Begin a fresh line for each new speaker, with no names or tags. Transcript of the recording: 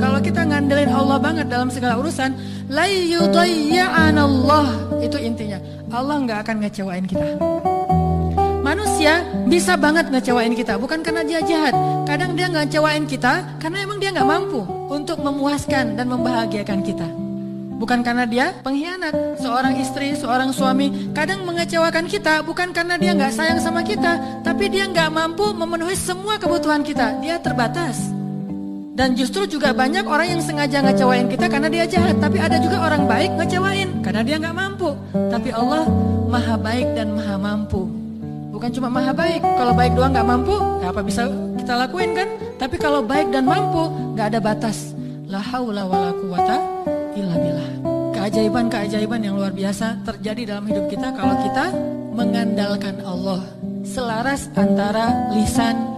Kalau kita ngandelin Allah banget dalam segala urusan, la Allah itu intinya. Allah nggak akan ngecewain kita. Manusia bisa banget ngecewain kita, bukan karena dia jahat. Kadang dia nggak ngecewain kita karena emang dia nggak mampu untuk memuaskan dan membahagiakan kita. Bukan karena dia pengkhianat. Seorang istri, seorang suami kadang mengecewakan kita bukan karena dia nggak sayang sama kita, tapi dia nggak mampu memenuhi semua kebutuhan kita. Dia terbatas. Dan justru juga banyak orang yang sengaja ngecewain kita karena dia jahat. Tapi ada juga orang baik ngecewain karena dia nggak mampu. Tapi Allah maha baik dan maha mampu. Bukan cuma maha baik. Kalau baik doang nggak mampu, ya apa bisa kita lakuin kan? Tapi kalau baik dan mampu, nggak ada batas. La haula wala quwata illa billah. Keajaiban-keajaiban yang luar biasa terjadi dalam hidup kita kalau kita mengandalkan Allah. Selaras antara lisan